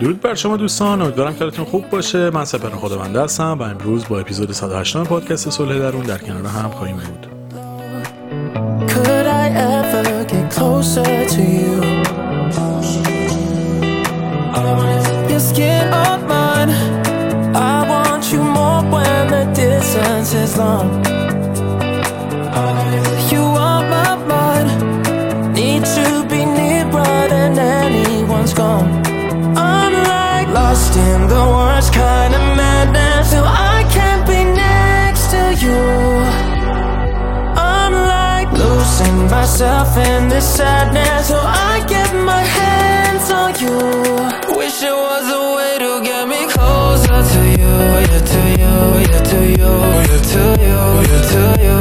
درود بر شما دوستان امیدوارم کارتون خوب باشه. من سپر خداونده هستم و امروز با اپیزود 108 پادکست صلح درون در کنار هم خواهیم بود. Myself in this sadness. So I get my hands on you. Wish there was a way to get me closer to you. Yeah, to you, yeah, to you, yeah, to you, yeah, to you.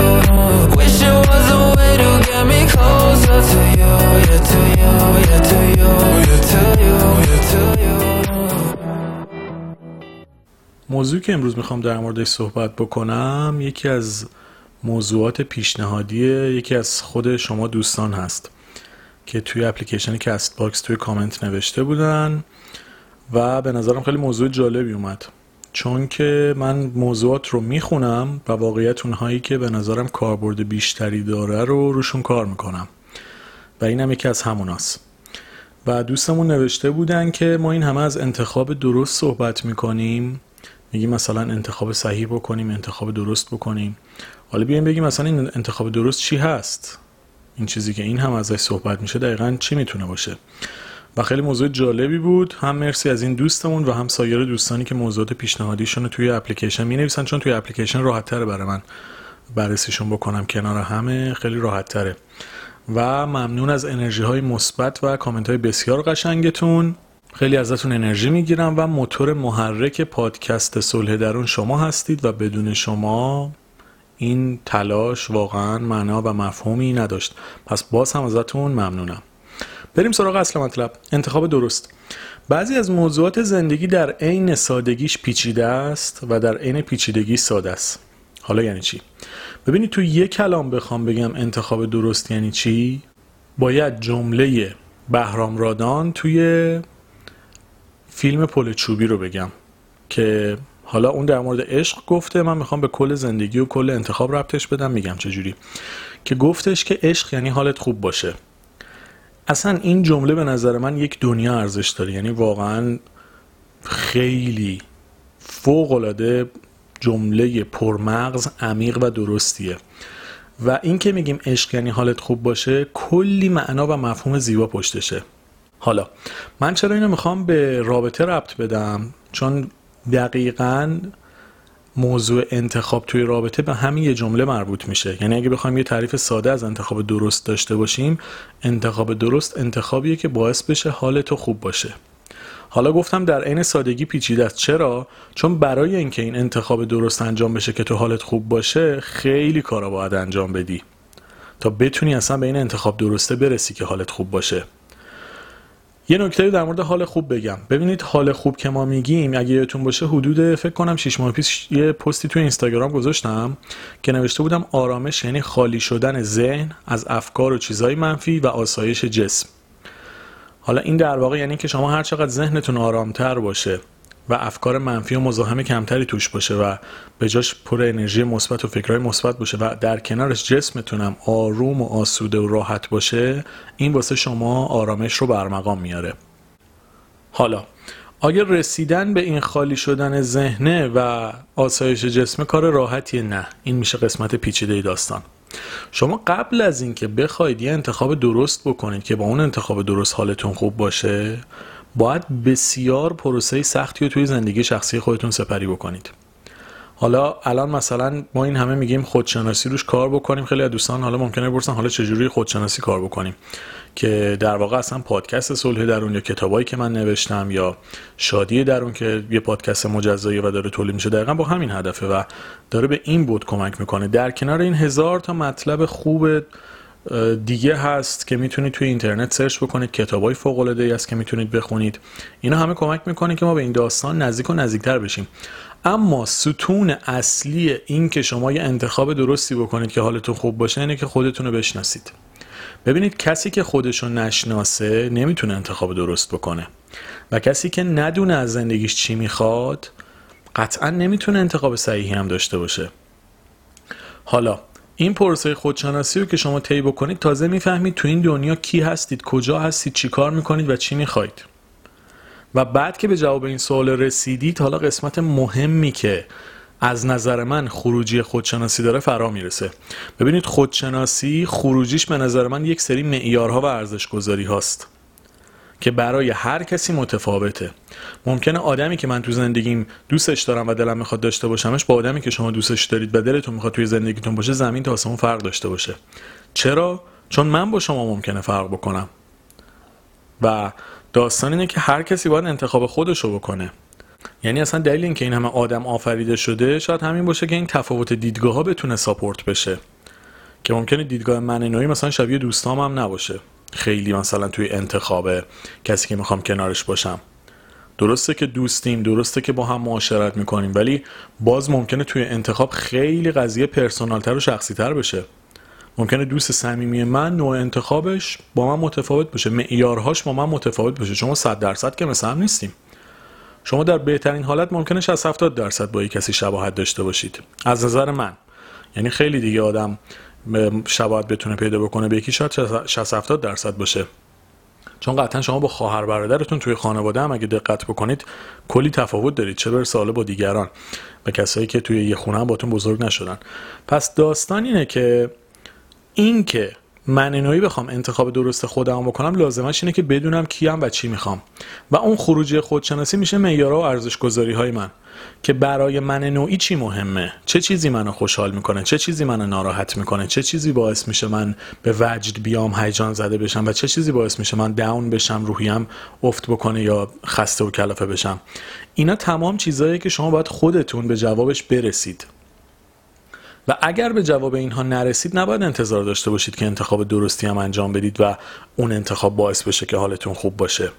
Wish there was a way to get me closer to you. Yeah, to you, yeah, to you, yeah, to you, yeah, to you. موضوعی که امروز می‌خوام در موردش صحبت بکنم یکی از موضوعات پیشنهادی یکی از خود شما دوستان هست که توی اپلیکیشن Castbox توی کامنت نوشته بودن و به نظرم خیلی موضوع جالبی اومد. چون که من موضوعات رو می‌خونم و واقعیت اونهایی که به نظرم کاربرد بیشتری داره رو روشون کار می‌کنم. و اینم یکی از هموناست. و دوستمون نوشته بودن که ما این همه از انتخاب درست صحبت می‌کنیم. میگیم مثلا انتخاب صحیح بکنیم انتخاب درست بکنیم. حالا بیایم بگیم مثلا این انتخاب درست چی هست؟ این چیزی که این هم ازش صحبت میشه دقیقا چی می‌تونه باشه؟ و خیلی موضوع جالبی بود. هم مرسی از این دوستمون و هم سایر دوستانی که موضوعات پیشنهادیشون رو توی اپلیکیشن می نویسن چون توی اپلیکیشن راحت تره برای من بررسیشون بکنم کنار همه خیلی راحت تره و ممنون از انرژی های مثبت و کامنت های بسیار قشنگتون. خیلی ازتون انرژی می‌گیرم و موتور محرک پادکست صلح درون شما هستید و بدون شما این تلاش واقعا معنا و مفهومی نداشت. پس باز هم ازتون ممنونم. بریم سراغ اصل مطلب. انتخاب درست. بعضی از موضوعات زندگی در عین سادگیش پیچیده است و در عین پیچیدگی ساده است. حالا یعنی چی؟ ببینید تو یک کلام بخوام بگم انتخاب درست یعنی چی؟ باید جمله بهرام رادان توی فیلم پل چوبی رو بگم که حالا اون در مورد عشق گفته من می‌خوام به کل زندگی و کل انتخاب ربطش بدم میگم چجوری که گفتش که عشق یعنی حالت خوب باشه. اصلا این جمله به نظر من یک دنیا ارزش داره. یعنی واقعا خیلی فوق العاده جمله پرمغز عمیق و درستیه. و این که میگیم عشق یعنی حالت خوب باشه کلی معنا و مفهوم زیبا پشتشه. حالا من چرا اینو می‌خوام به رابطه ربط بدم؟ چون دقیقا موضوع انتخاب توی رابطه به همین یه جمله مربوط میشه. یعنی اگه بخوایم یه تعریف ساده از انتخاب درست داشته باشیم انتخاب درست انتخابیه که باعث بشه حال تو خوب باشه. حالا گفتم در عین سادگی پیچیده است. چرا؟ چون برای اینکه این انتخاب درست انجام بشه که تو حالت خوب باشه خیلی کارا باید انجام بدی. تا بتونی اصلا به این انتخاب درسته برسی که حالت خوب باشه. یه نکته در مورد حال خوب بگم. ببینید حال خوب که ما میگیم اگه یادتون باشه حدود فکر کنم 6 ماه پیش یه پستی تو اینستاگرام گذاشتم که نوشته بودم آرامش یعنی خالی شدن ذهن از افکار و چیزهای منفی و آسایش جسم. حالا این در واقع یعنی که شما هر چقدر ذهنتون آرامتر باشه و افکار منفی و مزاحم کمتری توش باشه و به جاش پر انرژی مثبت و فکرهای مثبت باشه و در کنارش جسمتون هم آروم و آسوده و راحت باشه این واسه شما آرامش رو برمقام میاره. حالا آیا رسیدن به این خالی شدن ذهنه و آسایش جسم کار راحتیه نه این میشه قسمت پیچیده داستان. شما قبل از اینکه بخواید یه انتخاب درست بکنید که با اون انتخاب درست حالتون خوب باشه باید بسیار پروسه سختی رو توی زندگی شخصی خودتون سپری بکنید. حالا الان مثلا ما این همه میگیم خودشناسی روش کار بکنیم. خیلی از دوستان حالا ممکنه بپرسن حالا چجوری خودشناسی کار بکنیم؟ که در واقع اصلا پادکست صلح درون یا کتابایی که من نوشتم یا شادی درون که یه پادکست مجزایی و داره تولید میشه دقیقا با همین هدفه و داره به این بود کمک می‌کنه. در کنار این هزار تا مطلب خوب دیگه هست که می‌تونید توی اینترنت سرچ بکنید کتابای فوق العاده ای است که می‌تونید بخونید. اینا همه کمک می‌کنه که ما به این داستان نزدیک و نزدیکتر بشیم. اما ستون اصلی این که شما یه انتخاب درستی بکنید که حالتون خوب باشه اینه که خودتون رو بشناسید. ببینید کسی که خودشو نشناسه نمی‌تونه انتخاب درست بکنه. و کسی که ندونه از زندگیش چی می‌خواد قطعا نمی‌تونه انتخاب صحیحی هم داشته باشه. حالا این پروسه خودشناسی رو که شما طی بکنید تازه می‌فهمید تو این دنیا کی هستید کجا هستید چی کار می‌کنید و چی می‌خواید. و بعد که به جواب این سوال رسیدید حالا قسمت مهمی که از نظر من خروجی خودشناسی داره فرا می‌رسه. ببینید خودشناسی خروجیش به نظر من یک سری معیارها و ارزش گذاری هاست که برای هر کسی متفاوته. ممکنه آدمی که من تو زندگیم دوستش دارم و دلم می‌خواد داشته باشمش با آدمی که شما دوستش دارید و دلتون می‌خواد توی زندگیتون باشه زمین تا آسمون فرق داشته باشه. چرا؟ چون من با شما ممکنه فرق بکنم. و داستان اینه که هر کسی باید انتخاب خودش رو بکنه. یعنی اصلا دلیل اینکه این همه آدم آفریده شده شاید همین باشه که این تفاوت دیدگاه ها بتونه ساپورت بشه. که ممکنه دیدگاه من نوعی مثلا شبیه دوستام هم نباشه. خیلی مثلا توی انتخاب کسی که می‌خوام کنارش باشم. درسته که دوستیم درسته که با هم معاشرت می‌کنیم ولی باز ممکنه توی انتخاب خیلی قضیه پرسونالتر و شخصیتر بشه. ممکنه دوست صمیمی من نوع انتخابش با من متفاوت باشه معیارهاش با من متفاوت باشه. شما 100 درصد که مثل هم نیستیم. شما در بهترین حالت ممکنه 60 70 درصد با یک کسی شباهت داشته باشید. از نظر من. یعنی خیلی دیگه آدم شباهت بتونه پیدا بکنه به یکی شاید 60 70 درصد باشه. چون قطعا شما با خواهر برادرتون توی خانواده هم اگه دقت بکنید کلی تفاوت دارید. چه برسه حالا با دیگران به کسایی که توی یه خونه هم باتون بزرگ نشدن. پس داستان اینه که این که من نوعی بخوام انتخاب درست خودم بکنم لازمش اینه که بدونم کیم و چی می‌خوام. و اون خروجی خودشناسی میشه معیارها و ارزش گذاری های من. که برای من نوعی چی مهمه؟ چه چیزی منو خوشحال می‌کنه؟ چه چیزی منو ناراحت می‌کنه؟ چه چیزی باعث میشه من به وجد بیام هیجان زده بشم؟ و چه چیزی باعث میشه من داون بشم روحیم افت بکنه یا خسته و کلافه بشم؟ اینا تمام چیزهایی که شما باید خودتون به جوابش برسید. و اگر به جواب اینها نرسید نباید انتظار داشته باشید که انتخاب درستی هم انجام بدید و اون انتخاب باعث بشه که حالتون خوب باشه.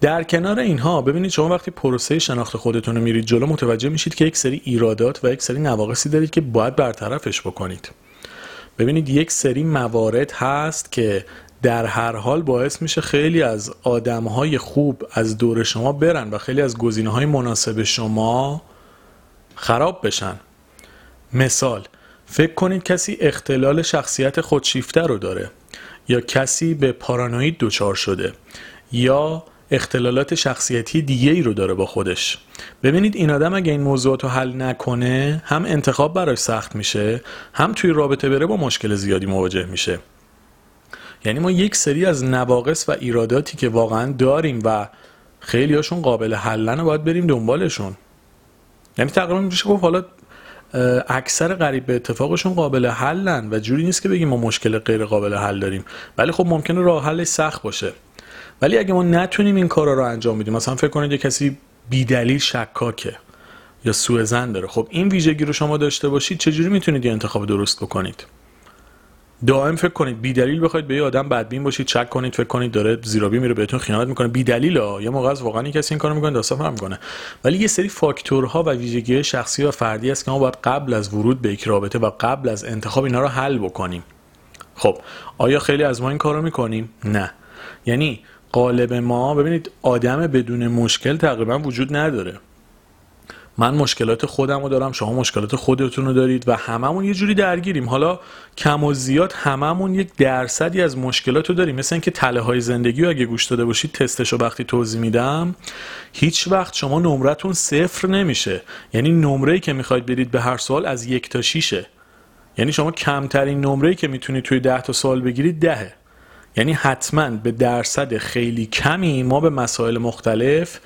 در کنار اینها ببینید شما وقتی پروسه شناخت خودتون رو میرید جلو متوجه میشید که یک سری ایرادات و یک سری نواقصی دارید که باید برطرفش بکنید. ببینید یک سری موارد هست که در هر حال باعث میشه خیلی از آدمهای خوب از دور شما برن و خیلی از گزینه های مناسب شما خراب بشن. مثال فکر کنید کسی اختلال شخصیت خودشیفته رو داره یا کسی به پارانوید دچار شده یا اختلالات شخصیتی دیگه ای رو داره با خودش. ببینید این آدم اگه این موضوعات رو حل نکنه هم انتخاب براش سخت میشه هم توی رابطه بره با مشکل زیادی مواجه میشه. یعنی ما یک سری از نواقص و ایراداتی که واقعا داریم و خیلی هاشون قابل حلن و باید بریم دنبالشون. یعنی تقریبا میشه گفت حالا اکثر قریب به اتفاقشون قابل حلن و جوری نیست که بگیم ما مشکل غیر قابل حل داریم. ولی خب ممکنه راه حلش سخت باشه. ولی اگه ما نتونیم این کارا رو انجام بدیم مثلا فکر کنید یه کسی بیدلیل شکاکه یا سوء زن داره خب این ویژگی رو شما داشته باشید چجوری می‌تونید یه انتخاب درست بکنید؟ دائم فکر کنید بی دلیل بخواید به یه آدم بدبین باشید چک کنید فکر کنید داره زیرابی میره بهتون خیانت می‌کنه. بی دلیل ها. یه موقع از واقعا کسی این کارو می‌کنه داستان فرق می‌کنه. ولی یه سری فاکتورها و ویژگی شخصی و فردی است که ما باید قبل از ورود به یک رابطه و قبل از انتخاب اینا رو حل بکنیم. خب آیا خیلی از ما این کارو می‌کنیم؟ نه. یعنی قالب ما ببینید آدم بدون مشکل تقریبا وجود نداره. من مشکلات خودم رو دارم شما مشکلات خودتون رو دارید و هممون یه جوری درگیریم. حالا کم و زیاد هممون یک درصدی از مشکلات رو داریم. مثل اینکه تله های زندگی رو اگه گوش داده باشید تستش رو وقتی توضیح میدم هیچ وقت شما نمرتون صفر نمیشه. یعنی نمره که می‌خواید برید به هر سوال از یک تا شیشه. یعنی شما کمترین نمره که می‌تونید توی ده تا سوال بگیرید دهه. یعنی حتما به درصد خیلی کمی ما به مسائل مختلف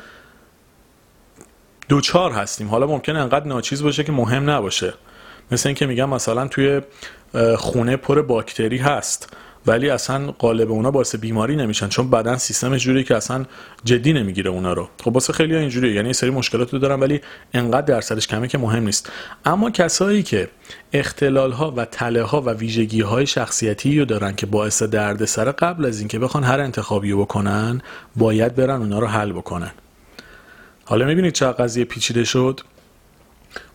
دوچار هستیم. حالا ممکنه انقدر ناچیز باشه که مهم نباشه. مثل اینکه میگم مثلا توی خونه پر باکتری هست ولی اصلا قالب اونا باعث بیماری نمیشن چون بدن سیستم جوری که اصلا جدی نمی‌گیره اونا رو. خب واسه خیلی اینجوریه یعنی سری مشکلات رو دارن ولی انقدر درصدش کمه که مهم نیست. اما کسایی که اختلال ها و تله ها و ویژگی های شخصیتی رو دارن که باعث دردسر قبل از اینکه بخوان هر انتخابی رو بکنن باید برن اونا رو حل بکنن. حالا می‌بینید چه قضیه پیچیده شد؟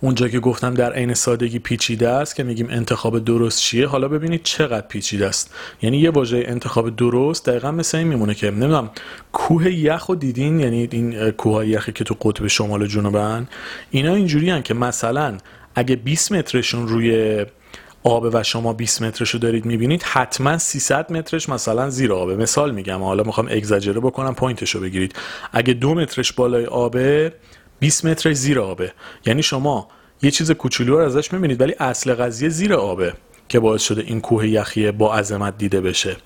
اونجا که گفتم در عین سادگی پیچیده است که میگیم انتخاب درست چیه حالا ببینید چقدر پیچیده است. یعنی یه واژه انتخاب درست دقیقا مثل این میمونه که نمی‌دونم کوه یخ و دیدین؟ یعنی این کوه یخی که تو قطب شمال و جنوبن؟ اینا اینجوری که مثلا اگه 20 مترشون روی آبه و شما 20 مترشو دارید می‌بینید حتما 300 مترش مثلا زیر آبه مثال میگم حالا می‌خوام اگزاجره بکنم پوینتشو بگیرید. اگه دو مترش بالای آبه 20 مترش زیر آبه یعنی شما یه چیز کوچولو رو ازش می‌بینید ولی اصل قضیه زیر آبه که باعث شده این کوه یخیه با عظمت دیده بشه.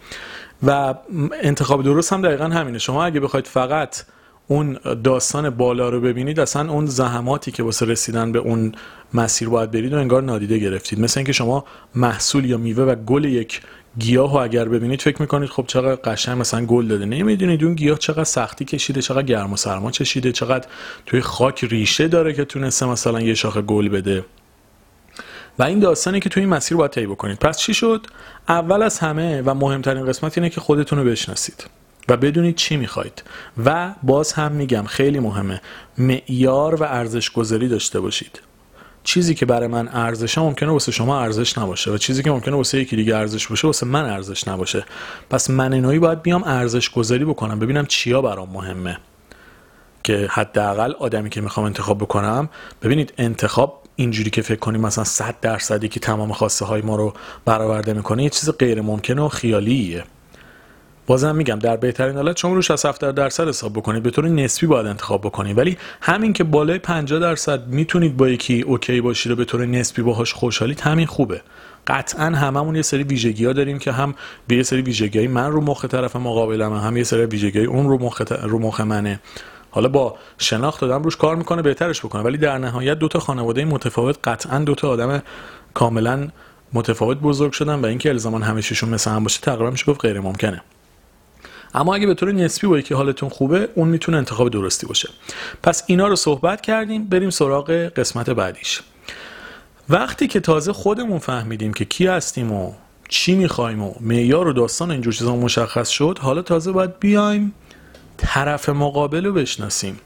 و انتخاب درست هم دقیقا همینه. شما اگه بخواید فقط اون داستان بالا رو ببینید اصلا اون زحماتی که واسه رسیدن به اون مسیر باید برید و انگار نادیده گرفتید. مثل اینکه شما محصول یا میوه و گل یک گیاه رو اگر ببینید فکر می‌کنید خب چقدر قشنگ مثلا گل داده. نمی‌دونید اون گیاه چقدر سختی کشیده چقدر گرم و سرما چشیده چقدر توی خاک ریشه داره که تونسته مثلا یه شاخه گل بده. و این داستانی که توی این مسیر باید طی بکنید. پس چی شد؟ اول از همه و مهمترین قسمت اینه که خودتون رو بشناسید. و بدونید چی می‌خواید. و باز هم میگم خیلی مهمه معیار و ارزش گذاری داشته باشید. چیزی که برای من ارزشه ممکنه واسه شما ارزش نباشه و چیزی که ممکنه واسه یکی دیگه ارزش باشه واسه من ارزش نباشه. پس من نوعی باید بیام ارزش گذاری بکنم ببینم چیا برام مهمه. که حداقل آدمی که می‌خوام انتخاب بکنم ببینید انتخاب اینجوری که فکر کنیم مثلا 100 درصدی که تمام خواسته های ما رو برآورده می‌کنه یه چیز غیر ممکنه و خیالیه. بازم میگم در بهترین حالت شما از 70 درصد حساب بکنید. به طور نسبی باید انتخاب بکنید. ولی همین که بالای 50 درصد می‌تونید با یکی اوکی باشید و به طور نسبی باهاش خوشحالید همین خوبه. قطعا هممون یه سری ویژگی ها داریم که هم به یه سری ویژگی من رو مخ طرف مقابلم هم یه سری ویژگی اون رو مخ رو مخ منه. حالا با شناخت آدم روش کار می‌کنه بهترش بکنه. ولی در نهایت دو تا خانواده متفاوت قطعا دو تا آدم کاملا متفاوت بزرگ شدن و اینکه الزاما همه مثل هم باشه تقریبا میشه گفت غیر ممکنه اما اگه به طور نسبی با یکی حالتون خوبه اون می‌تونه انتخاب درستی باشه. پس اینا رو صحبت کردیم بریم سراغ قسمت بعدیش. وقتی که تازه خودمون فهمیدیم که کی هستیم و چی می‌خوایم و معیار و داستان اینجور چیزا مشخص شد حالا تازه باید بیایم طرف مقابل رو بشناسیم.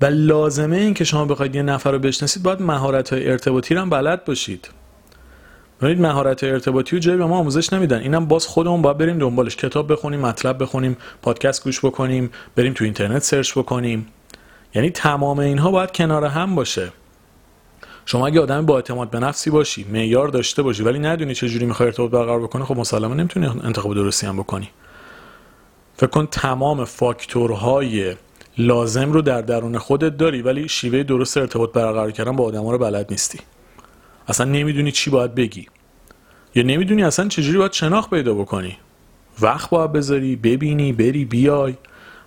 و لازمه این که شما بخواید یه نفر رو بشناسید باید مهارت های ارتباطی رو هم بلد باشید. ببینید مهارت ارتباطی و جایی به ما آموزش نمیدن. اینم باز خودمون باید بریم دنبالش. کتاب بخونیم مطلب بخونیم پادکست گوش بکنیم بریم تو اینترنت سرچ بکنیم. یعنی تمام اینها باید کنار هم باشه. شما اگه آدم با اعتماد به نفسی باشی معیار داشته باشی ولی ندونی چه جوری می‌خوای ارتباط برقرار بکنی خب مسلما نمی‌تونی انتخاب درستی هم بکنی. فکر کن تمام فاکتورهای لازم رو در درون خودت داری ولی شیوه درست ارتباط برقرار کردن با آدما رو بلد نیستی. اصلا نمی‌دونی چی باید بگی. یا نمی‌دونی اصلا چجوری باید شناخت پیدا بکنی. وقت باید بذاری ببینی بری بیای.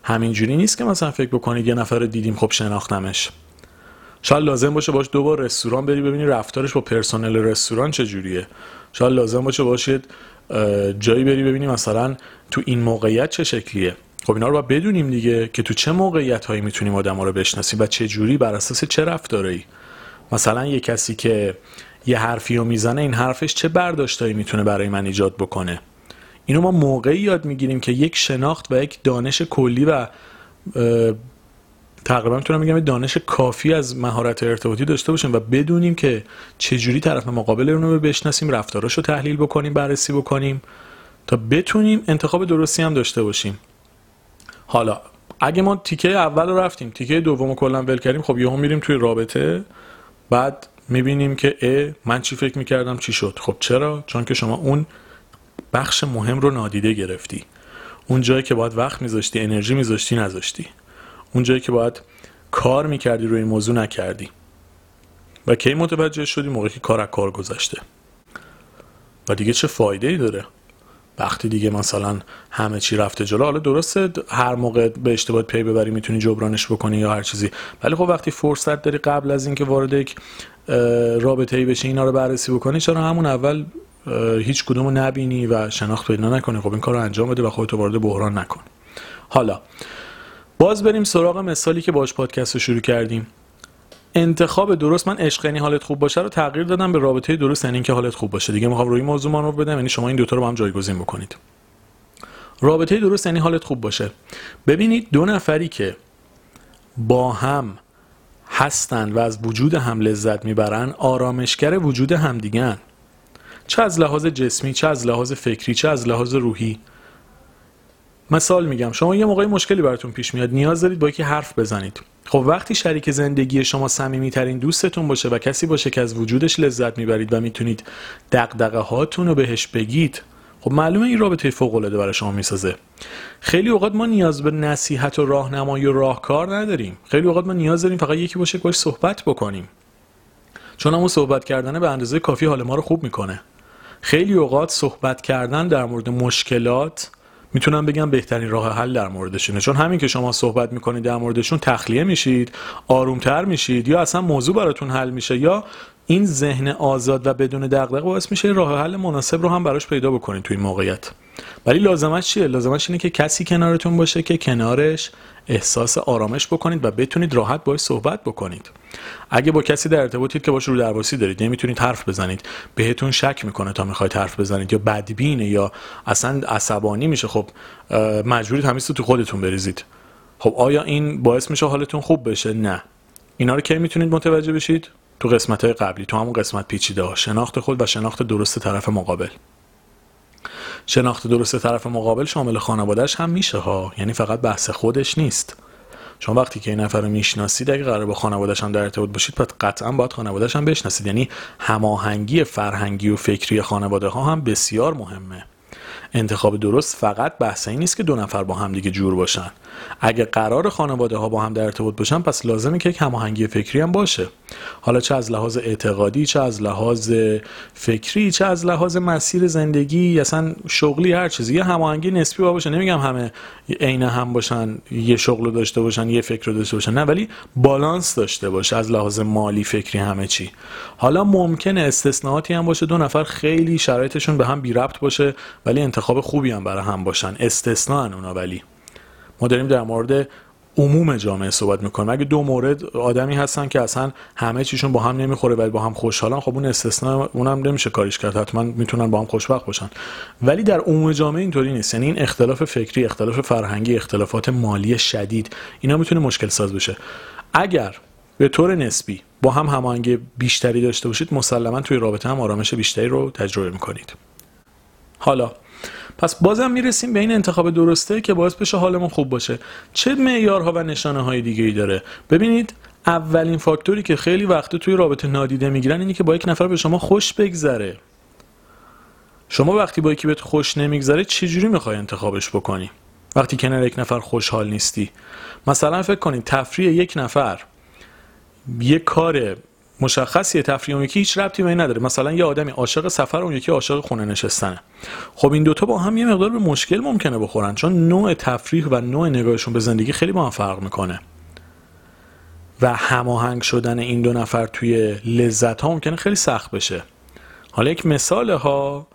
همینجوری نیست که مثلا فکر بکنید یه نفر رو دیدیم خب شناختمش. شاید لازم باشه باش دو بار رستوران بری ببینی رفتارش با پرسنل رستوران چجوریه. شاید لازم باشه باشید جایی بری ببینی مثلا تو این موقعیت چه شکلیه. خب اینا رو باید بدونیم دیگه که تو چه موقعیت هایی می‌تونیم آدم رو بشناسیم و چه جوری بر اساس چه رفتاری مثلا یه کسی که یه حرفی رو می‌زنه این حرفش چه برداشتایی می‌تونه برای من ایجاد بکنه؟ اینو ما موقعی یاد می‌گیریم که یک شناخت و یک دانش کلی و تقریبا می‌تونم بگم دانش کافی از مهارت ارتباطی داشته باشیم و بدونیم که چجوری طرف مقابل رو بشناسیم رفتاراش رو تحلیل بکنیم بررسی بکنیم تا بتونیم انتخاب درستی هم داشته باشیم. حالا اگه ما تیکه اول رو رفتیم تیکه دوم کلا ول کردیم خب یهو میریم توی رابطه بعد می‌بینیم که ا من چی فکر می‌کردم چی شد. خب چرا؟ چون که شما اون بخش مهم رو نادیده گرفتی. اون جایی که باید وقت میذاشتی انرژی میذاشتی نذاشتی. اون جایی که باید کار می‌کردی روی این موضوع نکردی. و کی متوجه شدی؟ موقعی که کار از کار گذشته. و دیگه چه فایده ای داره؟ وقتی دیگه مثلا همه چی رفته جلو حالا درسته هر موقع به اشتباه پی ببری می‌تونی جبرانش بکنی یا هر چیزی. ولی خب وقتی فرصت داری قبل از اینکه وارد یک رابطه ای بشی اینا رو بررسی بکنی چرا همون اول هیچ کدوم رو نبینی و شناخت پیدا نکنی. خب این کار رو انجام بده و خودتو وارد بحران نکن. حالا باز بریم سراغ مثالی که باش پادکست رو شروع کردیم. انتخاب درست من عشق یعنی حالت خوب باشه رو تغییر دادم به رابطه درست یعنی اینکه حالت خوب باشه. دیگه می‌خوام روی موضوع مانور بدم یعنی شما این دوتا رو با هم جایگزین بکنید. رابطه درست یعنی حالت خوب باشه. ببینید دو نفری که با هم هستند و از وجود هم لذت می‌برن آرامشگر وجود همدیگن چه از لحاظ جسمی چه از لحاظ فکری چه از لحاظ روحی. مثال میگم شما یه موقعی مشکلی براتون پیش میاد نیاز دارید با یکی حرف بزنید. خب وقتی شریک زندگی شما صمیمیترین دوستتون باشه و کسی باشه که از وجودش لذت می‌برید و می‌تونید دغدغه هاتون رو بهش بگید خب معلومه این رابطه فوق العاده برای شما می‌سازه. خیلی اوقات ما نیاز به نصیحت و راهنمایی و راهکار نداریم. خیلی اوقات ما نیاز داریم فقط یکی باشه که باش صحبت بکنیم. چون همون صحبت کردن به اندازه کافی حال ما رو خوب می‌کنه. خیلی اوقات صحبت کردن در مورد مشکلات می‌تونم بگم بهترین راه حل در موردشونه چون همین که شما صحبت می‌کنید در موردشون تخلیه میشید آرومتر میشید یا اصلا موضوع براتون حل میشه یا این ذهن آزاد و بدون دغدغه باعث میشه راه حل مناسب رو هم براش پیدا بکنید توی این موقعیت. ولی لازمش چیه؟ لازمش اینه که کسی کنارتون باشه که کنارش احساس آرامش بکنید و بتونید راحت باش صحبت بکنید. اگه با کسی در ارتباطید که باش رو درواسی دارید نمی‌تونید حرف بزنید. بهتون شک می‌کنه تا می‌خواید حرف بزنید یا بدبینه یا اصلا عصبانی میشه خب مجبورید همیشه تو خودتون بریزید. خب آیا این باعث میشه حالتون خوب بشه؟ نه. اینا رو کی می‌تونید متوجه بشید؟ تو قسمت های قبلی تو همون قسمت پیچیده ها شناخت خود و شناخت درست طرف مقابل. شناخت درست طرف مقابل شامل خانوادهش هم میشه ها یعنی فقط بحث خودش نیست. شما وقتی که این نفر رو می‌شناسید اگه قرار با خانوادهش هم در ارتباط باشید پس قطعا باید خانوادهش هم بشناسید. یعنی هماهنگی فرهنگی و فکری خانواده ها هم بسیار مهمه. انتخاب درست فقط بحث این نیست که دو نفر با هم دیگه جور باشن. اگه قرار خانواده ها با هم در ارتباط باشن پس لازمه که یک هماهنگی فکری هم باشه. حالا چه از لحاظ اعتقادی چه از لحاظ فکری چه از لحاظ مسیر زندگی اصلا شغلی هر چیزی. یه هماهنگی نسبی با باشه. نمیگم همه عین هم باشن یه شغل رو داشته باشن یه فکر رو داشته باشن. نه ولی بالانس داشته باشه. از لحاظ مالی فکری همه چی. حالا ممکنه استثناءاتی هم باشه. دو نفر خیلی شرایطشون به هم بی ربط باشه ولی انتخاب خوبی هم برای هم باشن. استثناء اونا ولی. ما داریم در مورد عموم جامعه صحبت می‌کنیم. اگه دو مورد آدمی هستن که اصلا همه چیشون با هم نمی‌خوره ولی با هم خوشحالن خب اون استثناء اونم نمیشه کاریش کرد. حتما می‌تونن با هم خوشبخت باشن. ولی در عموم جامعه اینطوری نیست. یعنی این اختلاف فکری اختلاف فرهنگی اختلافات مالی شدید اینا می‌تونه مشکل ساز بشه. اگر به طور نسبی با هم هماهنگی بیشتری داشته باشید مسلما توی رابطه هم آرامش بیشتری رو تجربه می‌کنید. حالا پس بازم می‌رسیم به این انتخاب درسته که باعث بشه حالمون خوب باشه. چه معیارها و نشانه های دیگه ای داره؟ ببینید اولین فاکتوری که خیلی وقت توی رابطه نادیده می‌گیرن اینه که با یک نفر به شما خوش بگذره. شما وقتی با یکی بهت خوش نمیگذره چجوری می‌خوای انتخابش بکنی؟ وقتی کنار یک نفر خوشحال نیستی. مثلا فکر کنید تفریح یک نفر یک کار مشخصی تفریح اون یکی هیچ ربطی به این نداره. مثلا یه آدمی عاشق سفر اون یکی عاشق خونه نشستنه. خب این دوتا با هم یه مقدار به مشکل ممکنه بخورن چون نوع تفریح و نوع نگاهشون به زندگی خیلی با هم فرق می‌کنه. و هماهنگ شدن این دو نفر توی لذت ها ممکنه خیلی سخت بشه. حالا یک مثال ها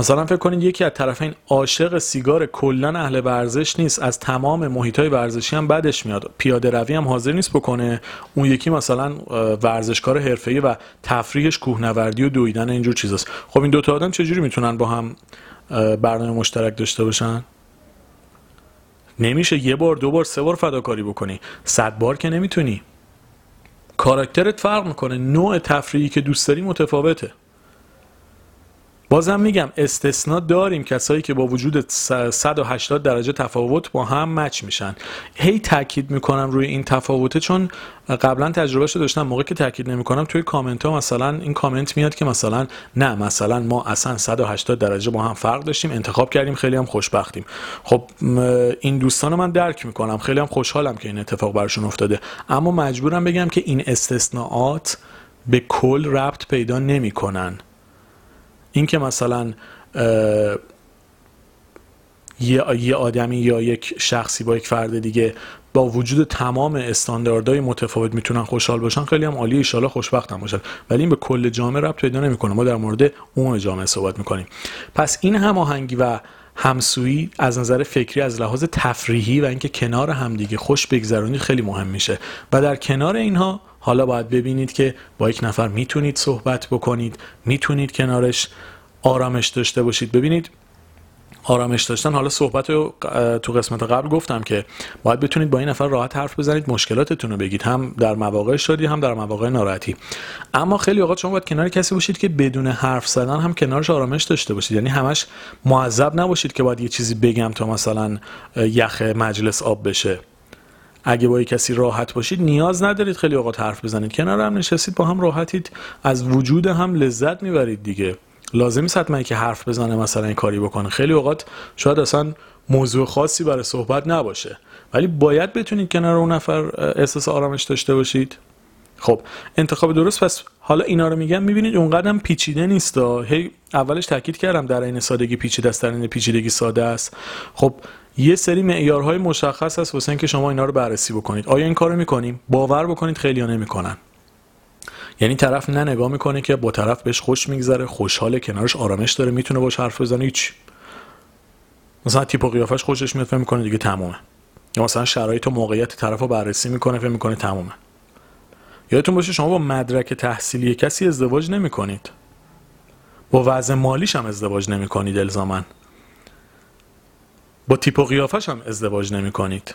مثلا فکر کنید یکی از طرفین عاشق سیگار کلا اهل ورزش نیست از تمام محیط های ورزشی هم بدش میاد. پیاده روی هم حاضر نیست بکنه. اون یکی مثلا ورزشکار حرفه‌ای و تفریحش کوهنوردی و دویدن اینجور چیزاست. خب این دوتا آدم چجوری می‌تونن با هم برنامه مشترک داشته باشن؟ نمیشه یه بار دو بار سه بار فداکاری بکنی. صد بار که نمی‌تونی. کاراکترت فرق می‌کنه. نوع تفریحی که دوست داری متفاوته. بازم میگم استثنا داریم کسایی که با وجود 180 درجه تفاوت با هم مچ میشن. هی تاکید می‌کنم روی این تفاوته چون قبلا تجربهش داشتم موقع که تاکید نمی‌کنم توی کامنت ها مثلا این کامنت میاد که مثلا نه مثلا ما اصلا 180 درجه با هم فرق داشتیم انتخاب کردیم خیلی هم خوشبختیم. خب این دوستان من درک می‌کنم خیلی هم خوشحالم که این اتفاق برشون افتاده. اما مجبورم بگم که این استثناءات به کل ربط پیدا نمی‌کنن. اینکه مثلا یه آدمی یا یک شخصی با یک فرد دیگه با وجود تمام استانداردهای متفاوت می‌تونن خوشحال باشن خیلی هم عالی ان خوشبخت هم باشن. ولی این به کل جامعه ربط پیدا نمی‌کنه. ما در مورد عموم جامعه صحبت می‌کنیم. پس این هماهنگی و همسویی از نظر فکری از لحاظ تفریحی و اینکه کنار همدیگه خوش بگذرونید خیلی مهم میشه. و در کنار اینها حالا باید ببینید که با یک نفر می‌تونید صحبت بکنید می‌تونید کنارش آرامش داشته باشید. ببینید آرامش داشتن حالا صحبت رو تو قسمت قبل گفتم که باید بتونید با این نفر راحت حرف بزنید مشکلاتتون رو بگید. هم در مواقع شادی هم در مواقع ناراحتی. اما خیلی اوقات شما باید کنار کسی باشید که بدون حرف زدن هم کنارش آرامش داشته باشید. یعنی همش معذب نباشید که باید یه چیزی بگم تا مثلا یخ مجلس آب بشه. اگه با کسی راحت باشید نیاز ندارید خیلی اوقات حرف بزنید. کنار هم نشستید با هم راحتید. از وجود هم لذت می‌برید دیگه. لازم نیست حتما که حرف بزنه مثلا این کاری بکنه. خیلی اوقات شاید اصلا موضوع خاصی برای صحبت نباشه. ولی باید بتونید کنار اون نفر احساس آرامش داشته باشید. خب انتخاب درست. پس حالا اینا رو میگم. می‌بینید اونقدر پیچیده نیست. هی اولش تاکید کردم در این سادگی پیچیده است در این پیچیدگی ساده است. خب یه سری معیارهای مشخص هست واسه اینکه شما اینا رو بررسی بکنید. آیا این کارو می‌کنیم؟ باور بکنید خیلی نمی‌کنن. یعنی طرف نه نگاه می‌کنه که با طرف بهش خوش میگذره خوشحال کنارش آرامش داره می‌تونه باش حرف بزنه هیچ. مثلا تیپ و قیافش خوشش میاد فکر می‌کنه دیگه تمومه. یا مثلا شرایط و موقعیت طرف رو بررسی می‌کنه فکر می‌کنه تمومه. یادتون باشه شما با مدرک تحصیلی کسی ازدواج نمی‌کنید. با وضع مالیش هم ازدواج نمی‌کنید الزاماً با تیپ و قیافش هم ازدواج نمی‌کنید.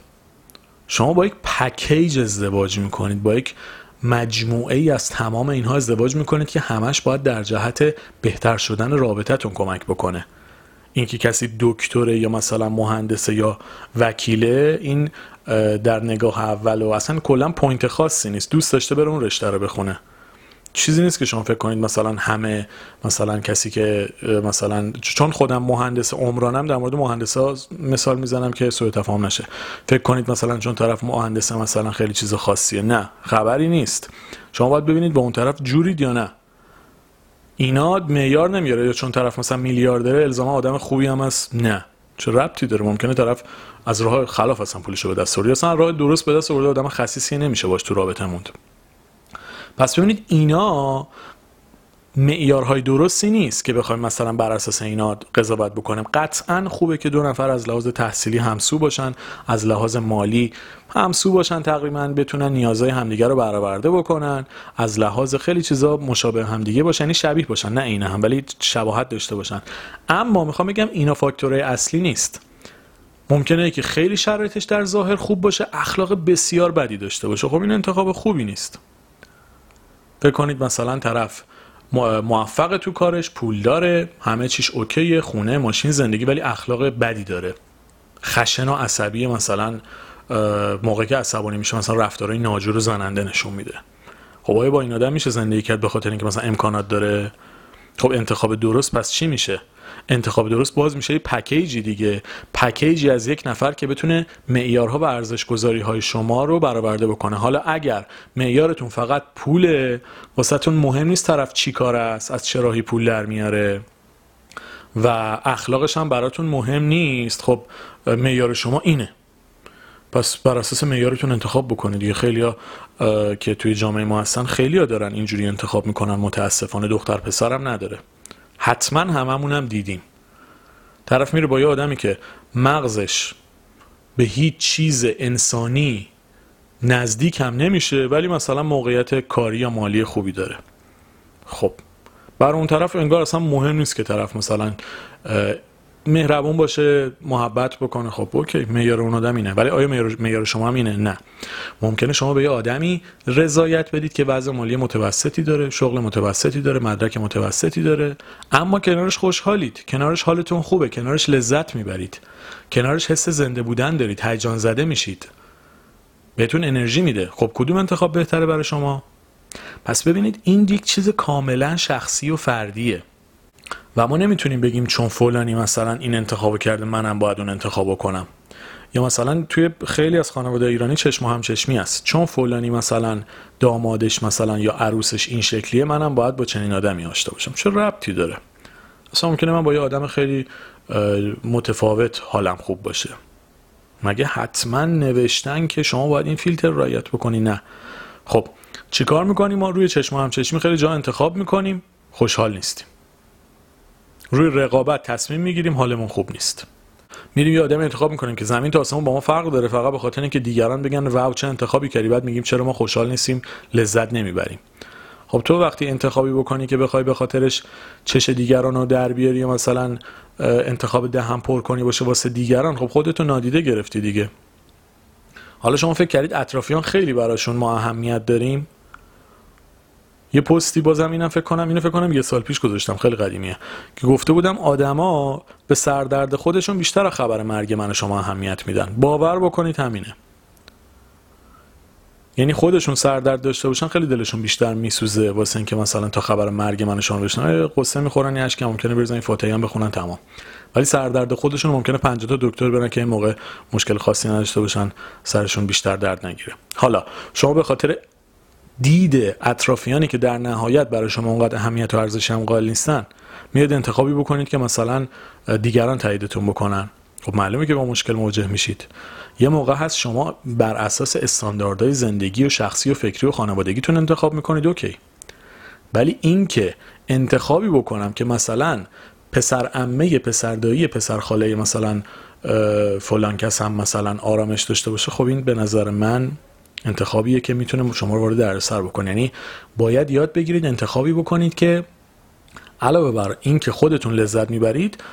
شما با یک پکیج ازدواج می‌کنید با یک مجموعه ای از تمام اینها ازدواج می‌کنید که همش باید در جهت بهتر شدن رابطتون کمک بکنه. اینکه کسی دکتره یا مثلا مهندسه یا وکیله این در نگاه اول و اصلا کلا point خاصی نیست. دوست داشته بره اون رشته رو بخونه. چیزی نیست که شما فکر کنید مثلا همه مثلا کسی که مثلا چون خودم مهندس عمرانم در مورد مهندس ها مثال می‌زنم که سوء تفاهم نشه. فکر کنید مثلا چون طرف مهندس مثلا خیلی چیز خاصیه. نه خبری نیست. شما باید ببینید با اون طرف جورید یا نه. اینا معیار نمیاره. یا چون طرف مثلا میلیاردره الزاما آدم خوبی هم هست. نه. چه ربطی داره؟ ممکنه طرف از راه خلاف اصلا پولشو به دست آورد اصلا راه درست به دست آورده آدم خصیصی نمیشه باش تو رابطه پس ببینید اینا معیارهای درستی نیست که بخوایم مثلا بر اساس اینا قضاوت بکنیم. قطعا خوبه که دو نفر از لحاظ تحصیلی همسو باشن از لحاظ مالی همسو باشن تقریبا بتونن نیازهای همدیگه رو برآورده بکنن از لحاظ خیلی چیزا مشابه همدیگه باشن یعنی شبیه باشن نه اینه هم ولی شباهت داشته باشن. اما می‌خوام بگم اینا فاکتورهای اصلی نیست. ممکنه که خیلی شرایطش در ظاهر خوب باشه اخلاق بسیار بدی داشته باشه. خب این انتخاب خوبی نیست. فکر کنید مثلا طرف موفق تو کارش پول داره همه چیش اوکیه خونه ماشین زندگی ولی اخلاق بدی داره. خشن و عصبی مثلا موقعی که عصبانی میشه مثلا رفتارهای ناجور و زننده نشون میده. خب با این آدم میشه زندگی کرد به خاطر اینکه مثلا امکانات داره؟ خب انتخاب درست پس چی میشه؟ انتخاب درست باز میشه پکیجی دیگه. پکیجی از یک نفر که بتونه معیارها و ارزش گذاری های شما رو برآورده بکنه. حالا اگر معیارتون فقط پوله واسهتون مهم نیست طرف چی کار است از چه راهی پول در میاره. و اخلاقش هم براتون مهم نیست. خب معیار شما اینه. پس بر اساس معیارتون انتخاب بکنید. دیگه خیلیا که توی جامعه ما هستن خیلیا دارن اینجوری انتخاب می‌کنن. متاسفانه دختر پسرم نداره. حتما هممون هم دیدیم. طرف میره با یه آدمی که مغزش به هیچ چیز انسانی نزدیک هم نمیشه ولی مثلا موقعیت کاری یا مالی خوبی داره. خب بر اون طرف انگار اصلا مهم نیست که طرف مثلا مهربون باشه محبت بکنه. خب اوکی معیار اون آدم اینه. ولی آیا معیار شما هم اینه؟ نه. ممکنه شما به یه آدمی رضایت بدید که وضع مالی متوسطی داره شغل متوسطی داره مدرک متوسطی داره. اما کنارش خوشحالید. کنارش حالتون خوبه. کنارش لذت می‌برید. کنارش حس زنده بودن دارید. هیجان زده میشید. بهتون انرژی میده. خب کدوم انتخاب بهتره برای شما؟ پس ببینید این یک چیز کاملا شخصی و فردیه. و ما نمی‌تونیم بگیم چون فلانی مثلا این انتخاب کرده منم باید اون انتخاب کنم. یا مثلا توی خیلی از خانواده ایرانی چشم و همچشمی است. چون فلانی مثلا دامادش مثلا یا عروسش این شکلیه منم باید با چنین آدمی آشنا باشم. چه ربطی داره؟ اصلا ممکنه من با یه آدم خیلی متفاوت حالم خوب باشه. مگه حتما نوشتن که شما باید این فیلتر رایت بکنی؟ نه. خب چیکار می‌کنیم؟ ما روی چشم و همچشمی خیلی جا انتخاب می‌کنیم. خوشحال نیستیم. روی رقابت تصمیم می‌گیریم حالمون خوب نیست. میریم یه آدم انتخاب می‌کنیم که زمین تا آسمون با ما فرق داره فقط به خاطر اینکه دیگران بگن واو چه انتخابی کردی؟ بعد میگیم چرا ما خوشحال نیستیم لذت نمی‌بریم. خب تو وقتی انتخابی بکنی که بخوای به خاطرش چش دیگران رو در بیاری یا مثلا انتخاب دهم پر کنی باشه واسه دیگران خب خودتو نادیده گرفتی دیگه. حالا شما فکر کردید اطرافیان خیلی براشون ما اهمیت داریم؟ یه پستی بازم اینم فکر کنم اینو فکر کنم یه سال پیش گذاشتم خیلی قدیمیه. که گفته بودم آدما به سردرد خودشون بیشتر خبر مرگ من و شما اهمیت میدن. باور بکنید همینه. یعنی خودشون سردرد داشته باشن خیلی دلشون بیشتر میسوزه واسه اینکه مثلا تا خبر مرگ من شما بشنن قصه می‌خورن یه اشک ممکنه بریزن فاتحه هم بخونن تمام. ولی سردرد خودشون ممکنه 50 تا دکتر برن که این موقع مشکل خاصی نداشته باشن سرشون بیشتر درد نگیره. حالا شما به خاطر دید اطرافیانی که در نهایت برای شما اونقدر اهمیت و ارزش هم قائل نیستن میاد انتخابی بکنید که مثلا دیگران تاییدتون بکنن. خب معلومه که با مشکل مواجه میشید. یه موقع هست شما بر اساس استانداردهای زندگی و شخصی و فکری و خانوادگیتون انتخاب می‌کنید اوکی. ولی این که انتخابی بکنم که مثلا پسر امه پسر دایی پسر خاله مثلا فلان کس هم مثلا آرامش داشته باشه خب این به نظر من انتخابیه که می‌تونه شما رو وارد دردسر بکنه. یعنی باید یاد بگیرید انتخابی بکنید که علاوه بر این که خودتون لذت می‌برید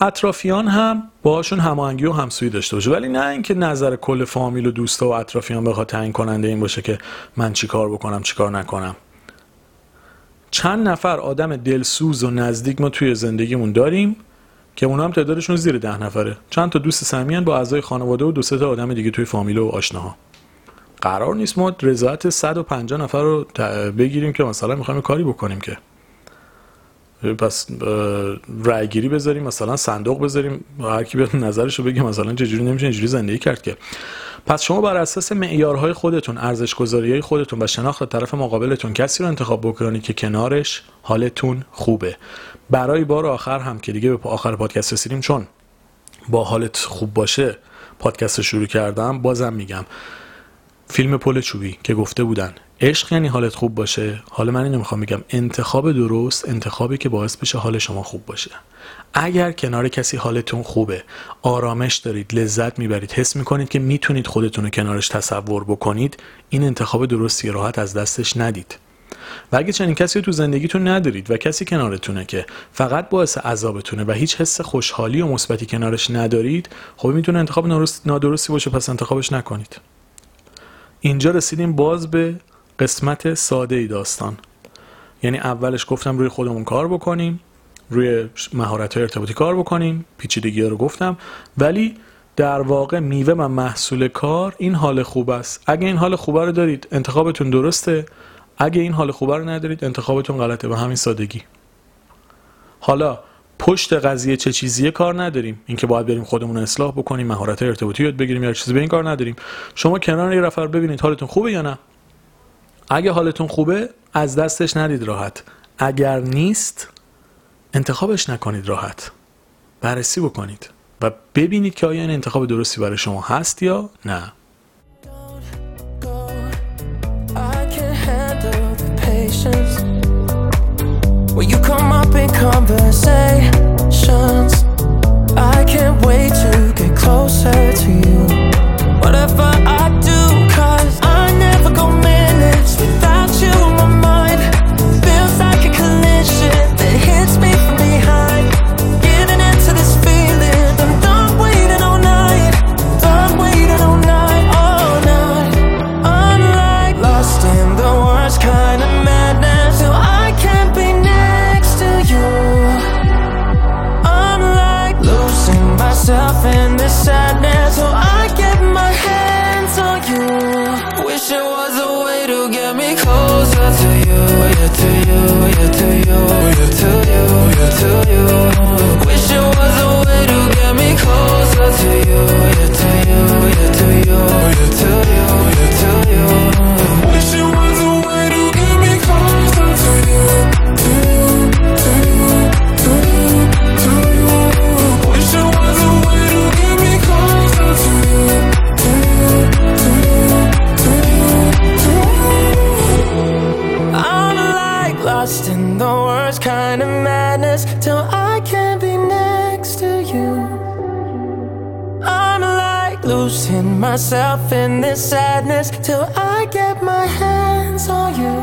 اطرافیان هم باشون هماهنگی و همسویی داشته باشه. ولی نه اینکه نظر کل فامیل و دوستا و اطرافیان بخواد تعیین کننده این باشه که من چیکار بکنم چیکار نکنم. چند نفر آدم دلسوز و نزدیک ما توی زندگیمون داریم که اونا هم تعدادشون زیر ده نفره. چند تا دوست صمیمی با اعضای خانواده و دو سه تا آدم دیگه توی فامیل و آشناها. قرار نیست ما رضایت 150 نفر رو بگیریم که مثلا می‌خوایم کاری بکنیم که. پس رای گیری بذاریم مثلا صندوق بذاریم هر کی بیاد نظرش رو بگه مثلا چجوری نمیشه اینجوری زندگی کرد که. پس شما بر اساس معیارهای خودتون ارزش خودتون و شناخت طرف مقابلتون کسی رو انتخاب بکنید که کنارش حالتون خوبه. برای بار آخر هم که دیگه به آخر پادکست رسیدیم چون با حالت خوب باشه پادکست شروع کردم بازم میگم. فیلم پل چوبی که گفته بودن. عشق یعنی حالت خوب باشه. حالا من اینو می‌خوام بگم انتخاب درست انتخابی که باعث بشه حال شما خوب باشه. اگر کنار کسی حالتون خوبه آرامش دارید لذت می‌برید حس می‌کنید که می‌تونید خودتون رو کنارش تصور بکنید این انتخاب درستی راحت از دستش ندید. و اگه چنین کسی رو تو زندگیتون ندارید و کسی کنارتونه که فقط باعث عذابتونه و هیچ حس خوشحالی و مثبتی کنارش ندارید خب می‌تونه انتخاب نادرستی باشه پس انتخابش نکنید. اینجا رسیدیم باز به قسمت ساده ای داستان. یعنی اولش گفتم روی خودمون کار بکنیم روی مهارت های ارتباطی کار بکنیم پیچیدگی رو گفتم. ولی در واقع میوه و محصول کار این حال خوب است. اگه این حال خوبه رو دارید انتخابتون درسته. اگه این حال خوبه رو ندارید انتخابتون غلطه. به همین سادگی. حالا پشت قضیه چه چیزیه کار نداریم. اینکه باید بریم خودمون اصلاح بکنیم مهارت ارتباطی یاد بگیریم یا چیزی به این کار نداریم. شما کنار یه رفر ببینید حالتون خوبه یا نه. اگه حالتون خوبه از دستش ندید راحت. اگر نیست انتخابش نکنید راحت. بررسی بکنید و ببینید که آیا این انتخاب درستی برای شما هست یا نه. I can't wait to get closer to you. Whatever I do, cause I never go minutes without madness Till I can't be next to you. I'm like losing myself in this sadness. Till I get my hands on you.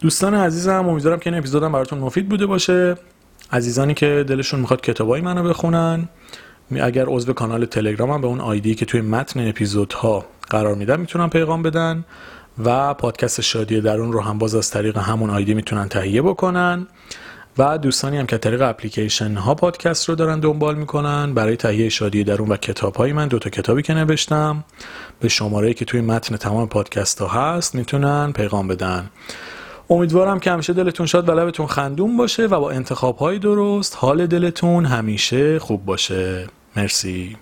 دوستان عزیزم امیدوارم که این اپیزودم براتون مفید بوده باشه. عزیزانی که دلشون می‌خواد کتابای منو بخونن اگر عضو کانال تلگرامم به اون آیدی که توی متن اپیزودها قرار میدم می‌تونن پیغام بدن. و پادکست شادی درون رو هم باز از طریق همون آیدی می‌تونن تهیه بکنن. و دوستانی هم که طریق اپلیکیشن ها پادکست رو دارن دنبال می‌کنن برای تهیه شادی درون و کتاب های من دو تا کتابی که نوشتم به شماره که توی متن تمام پادکست ها هست می‌تونن پیغام بدن. امیدوارم که همیشه دلتون شاد و لبتون خندون باشه و با انتخاب های درست حال دلتون همیشه خوب باشه. مرسی.